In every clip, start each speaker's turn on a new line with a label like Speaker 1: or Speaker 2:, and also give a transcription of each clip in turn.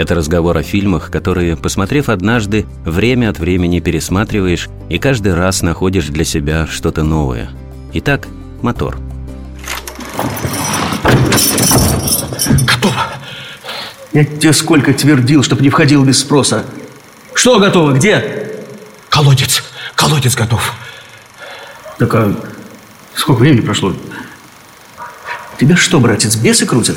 Speaker 1: это разговор о фильмах, которые, посмотрев однажды, время от времени пересматриваешь и каждый раз находишь для себя что-то новое. Итак, мотор.
Speaker 2: Готово. Я тебе сколько твердил, чтобы не входил без спроса. Что готово? Где?
Speaker 3: Колодец. Колодец готов.
Speaker 2: Так а сколько времени прошло? Тебя что, братец, бесы крутят?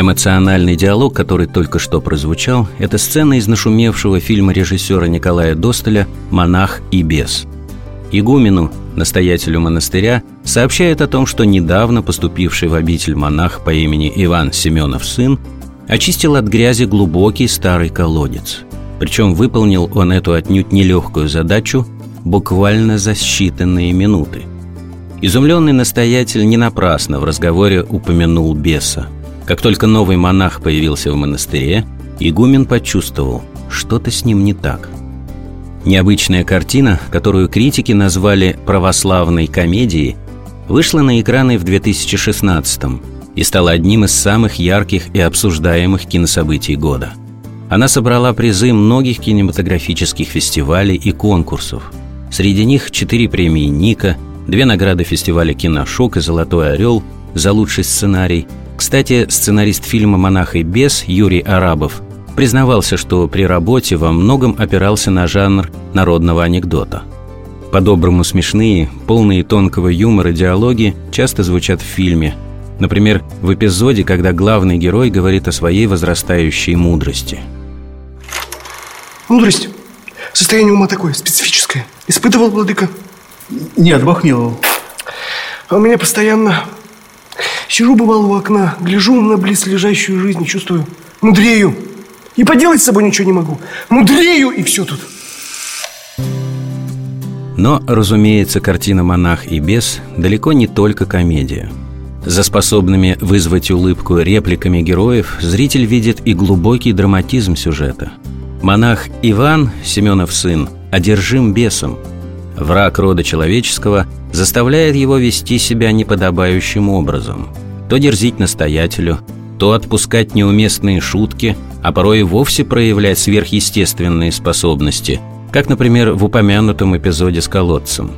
Speaker 1: Эмоциональный диалог, который только что прозвучал, это сцена из нашумевшего фильма режиссера Николая Достеля «Монах и бес». Игумену, настоятелю монастыря, сообщает о том, что недавно поступивший в обитель монах по имени Иван Семенов сын очистил от грязи глубокий старый колодец. Причем выполнил он эту отнюдь нелегкую задачу буквально за считанные минуты. Изумленный настоятель не напрасно в разговоре упомянул беса – как только новый монах появился в монастыре, игумен почувствовал, что-то с ним не так. Необычная картина, которую критики назвали «православной комедией», вышла на экраны в 2016 и стала одним из самых ярких и обсуждаемых кинособытий года. Она собрала призы многих кинематографических фестивалей и конкурсов. Среди них четыре премии Ника, две награды фестиваля «Киношок» и «Золотой орел» за лучший сценарий – кстати, сценарист фильма «Монах и бес» Юрий Арабов признавался, что при работе во многом опирался на жанр народного анекдота. По-доброму смешные, полные тонкого юмора диалоги часто звучат в фильме. Например, в эпизоде, когда главный герой говорит о своей возрастающей мудрости.
Speaker 3: Мудрость – состояние ума такое, специфическое. Испытывал, владыка?
Speaker 2: Нет, миловал.
Speaker 3: А у меня постоянно Сижу, бывало, у окна, гляжу на близлежащую жизнь чувствую, мудрею. И поделать с собой ничего не могу. Мудрею, и все тут.
Speaker 1: Но, разумеется, картина «Монах и бес» далеко не только комедия. За способными вызвать улыбку репликами героев зритель видит и глубокий драматизм сюжета. Монах Иван, Семенов сын, одержим бесом. Враг рода человеческого заставляет его вести себя неподобающим образом. То дерзить настоятелю, то отпускать неуместные шутки, а порой и вовсе проявлять сверхъестественные способности, как, например, в упомянутом эпизоде с колодцем.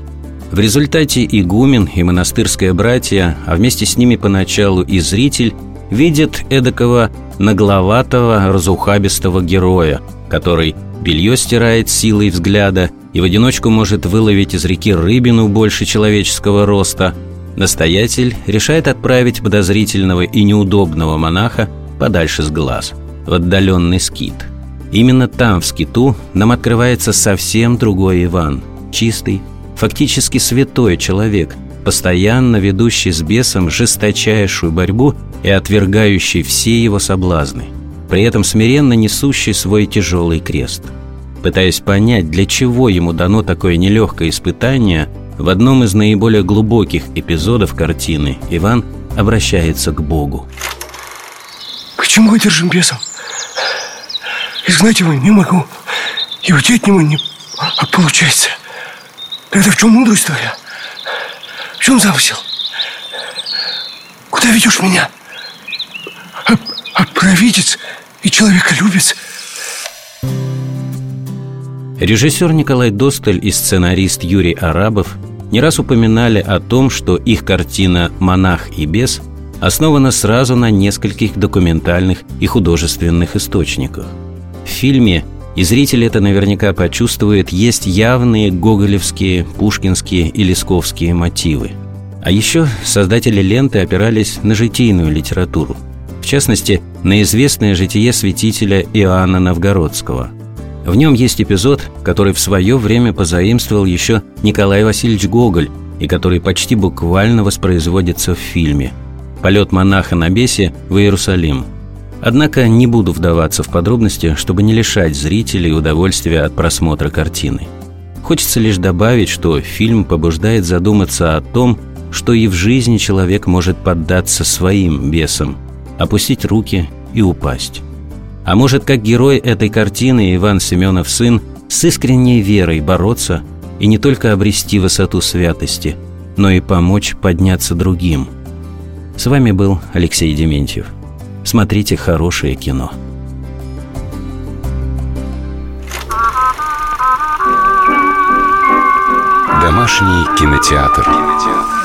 Speaker 1: В результате игумен и монастырское братья, а вместе с ними поначалу и зритель, видят эдакого нагловатого, разухабистого героя, который белье стирает силой взгляда и в одиночку может выловить из реки рыбину больше человеческого роста, настоятель решает отправить подозрительного и неудобного монаха подальше с глаз, в отдаленный скит. Именно там, в скиту, нам открывается совсем другой Иван, чистый, фактически святой человек, постоянно ведущий с бесом жесточайшую борьбу и отвергающий все его соблазны, при этом смиренно несущий свой тяжелый крест – Пытаясь понять, для чего ему дано такое нелегкое испытание, в одном из наиболее глубоких эпизодов картины Иван обращается к Богу.
Speaker 3: Почему я держим бесом? Изгнать его не могу. И уйти от него не а получается. Тогда в чем мудрость твоя? В чем замысел? Куда ведешь меня? А, а провидец и человеколюбец –
Speaker 1: Режиссер Николай Досталь и сценарист Юрий Арабов не раз упоминали о том, что их картина «Монах и бес» основана сразу на нескольких документальных и художественных источниках. В фильме, и зритель это наверняка почувствует, есть явные гоголевские, пушкинские и лесковские мотивы. А еще создатели ленты опирались на житийную литературу, в частности, на известное житие святителя Иоанна Новгородского – в нем есть эпизод, который в свое время позаимствовал еще Николай Васильевич Гоголь и который почти буквально воспроизводится в фильме «Полет монаха на бесе в Иерусалим». Однако не буду вдаваться в подробности, чтобы не лишать зрителей удовольствия от просмотра картины. Хочется лишь добавить, что фильм побуждает задуматься о том, что и в жизни человек может поддаться своим бесам, опустить руки и упасть. А может, как герой этой картины Иван Семенов сын, с искренней верой бороться и не только обрести высоту святости, но и помочь подняться другим. С вами был Алексей Дементьев – Смотрите хорошее кино.
Speaker 4: Домашний кинотеатр. кинотеатр.